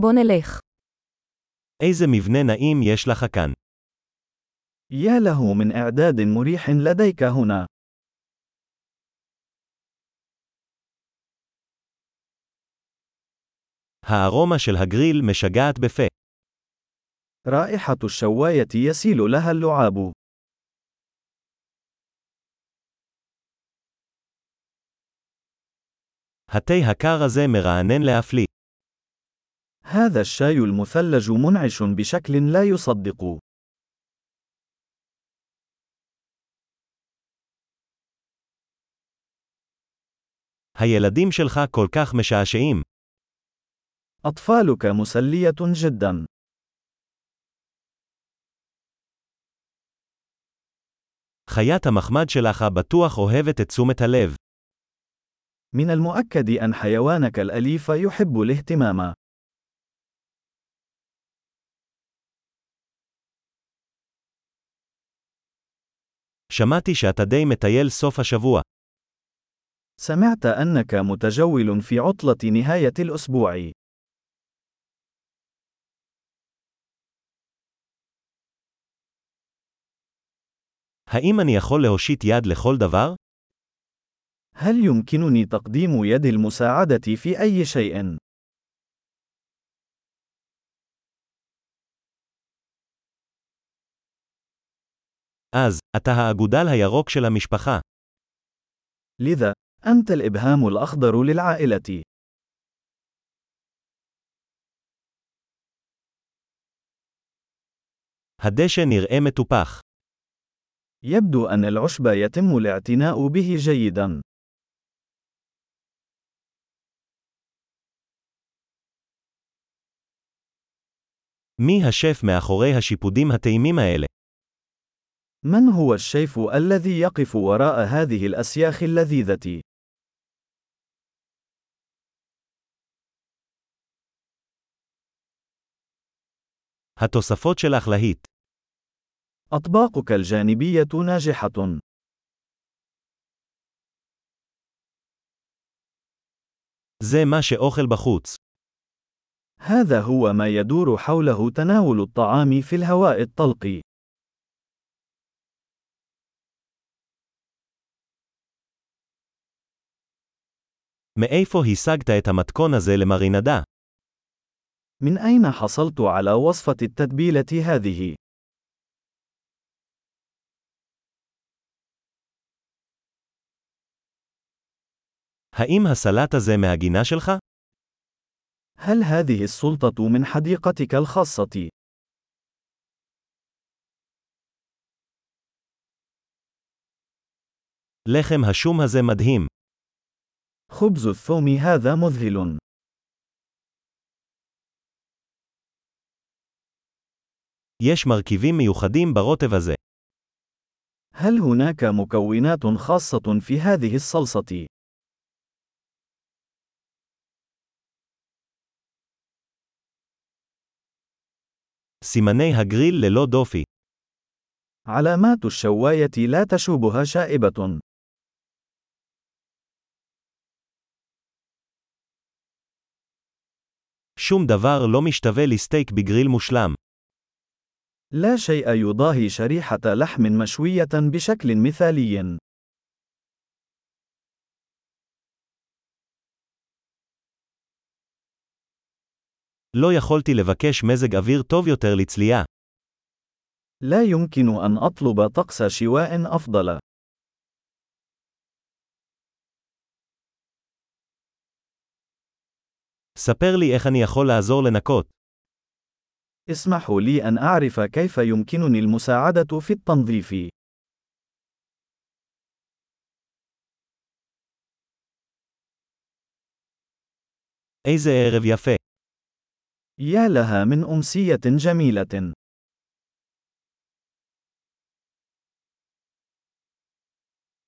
בוא נלך. איזה מבנה נעים יש לך כאן. يا له من إعداد مريح لديك هنا. הארומה של הגריל משגעת בפה. رائحة الشواية يسيل لها اللعاب. התה הקר הזה מרענן להפליא. هذا الشاي المثلج منعش بشكل لا يصدق. הילדים שלך כל כך משעשעים. أطفالك مسلية جدا. חיית המחמד שלך בטוח אוהבת את תשומת הלב. من المؤكد أن حيوانك الأليف يحب الاهتمام. שמעתי שאתה די מטייל סוף השבוע. سمعت أنك متجول في عطلة نهاية الأسبوع. האם אני יכול להושיט יד לכל דבר? هل يمكنني تقديم يد المساعدة في أي شيء؟ אז, אתה האגודל הירוק של המשפחה. لذا، أنت الإبهام الأخضر للعائلة. הדשא נראה מטופח. يبدو أن العشب يتم الاعتناء به جيدا. מי השף מאחורי השיפודים הטעימים האלה? من هو الشيف الذي يقف وراء هذه الأسياخ اللذيذة؟ התוספות שלך להיט. أطباقك الجانبية ناجحة. זה מה שאוכל בחוץ. هذا هو ما يدور حوله تناول الطعام في الهواء الطلق. מאיפה השגת את המתכון הזה למרינדה? من أين حصلت على وصفة التتبيلة هذه؟ האם הסלט הזה מהגינה שלך? هل هذه السلطة من حديقتك الخاصة؟ לחם השום הזה מדהים. خبز الثوم هذا مذهل. יש מרכיבים מיוחדים ברוטב הזה. هل هناك مكونات خاصة في هذه الصلصة؟ סימני הגריל ללא דופי. علامات الشواية لا تشوبها شائبة. שום דבר לא משתווה לסטייק בגריל מושלם. لا شيء يضاهي شريحة لحم مشوية بشكل مثالي. לא יכולתי לבקש מזג אוויר טוב יותר לצלייה. لا يمكن أن أطلب طقس شواء أفضل. ספר לי איך אני יכול לעזור לנקות. اسمحوا لي أن أعرف كيف يمكنني المساعدة في التنظيف. איזה ערב יפה. يا لها من أمسية جميلة.